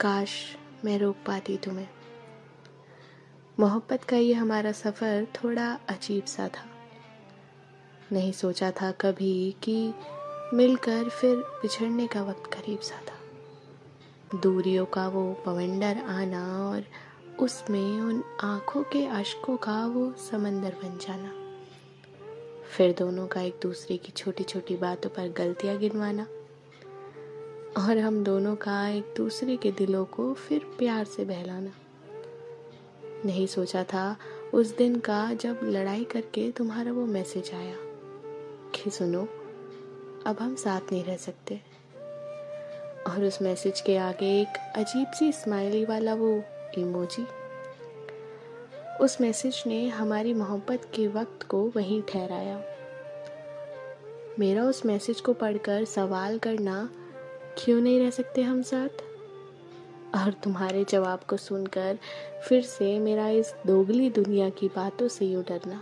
काश मैं रोक पाती तुम्हें। मोहब्बत का ये हमारा सफ़र थोड़ा अजीब सा था। नहीं सोचा था कभी कि मिलकर फिर बिछड़ने का वक्त करीब सा था। दूरियों का वो पवंडर आना और उसमें उन आँखों के अशकों का वो समंदर बन जाना। फिर दोनों का एक दूसरे की छोटी छोटी बातों पर गलतियाँ गिनवाना। और हम दोनों का एक दूसरे के दिलों को फिर प्यार से बहलाना। नहीं सोचा था उस दिन का जब लड़ाई करके तुम्हारा वो मैसेज आया कि सुनो, अब हम साथ नहीं रह सकते। और उस मैसेज के आगे एक अजीब सी स्माइली वाला वो इमोजी उस मैसेज ने हमारी मोहब्बत के वक्त को वहीं ठहराया। मेरा उस मैसेज को पढ़कर सवाल करना क्यों नहीं रह सकते हम साथ? और तुम्हारे जवाब को सुनकर फिर से मेरा इस दोगली दुनिया की बातों से यूँ डरना।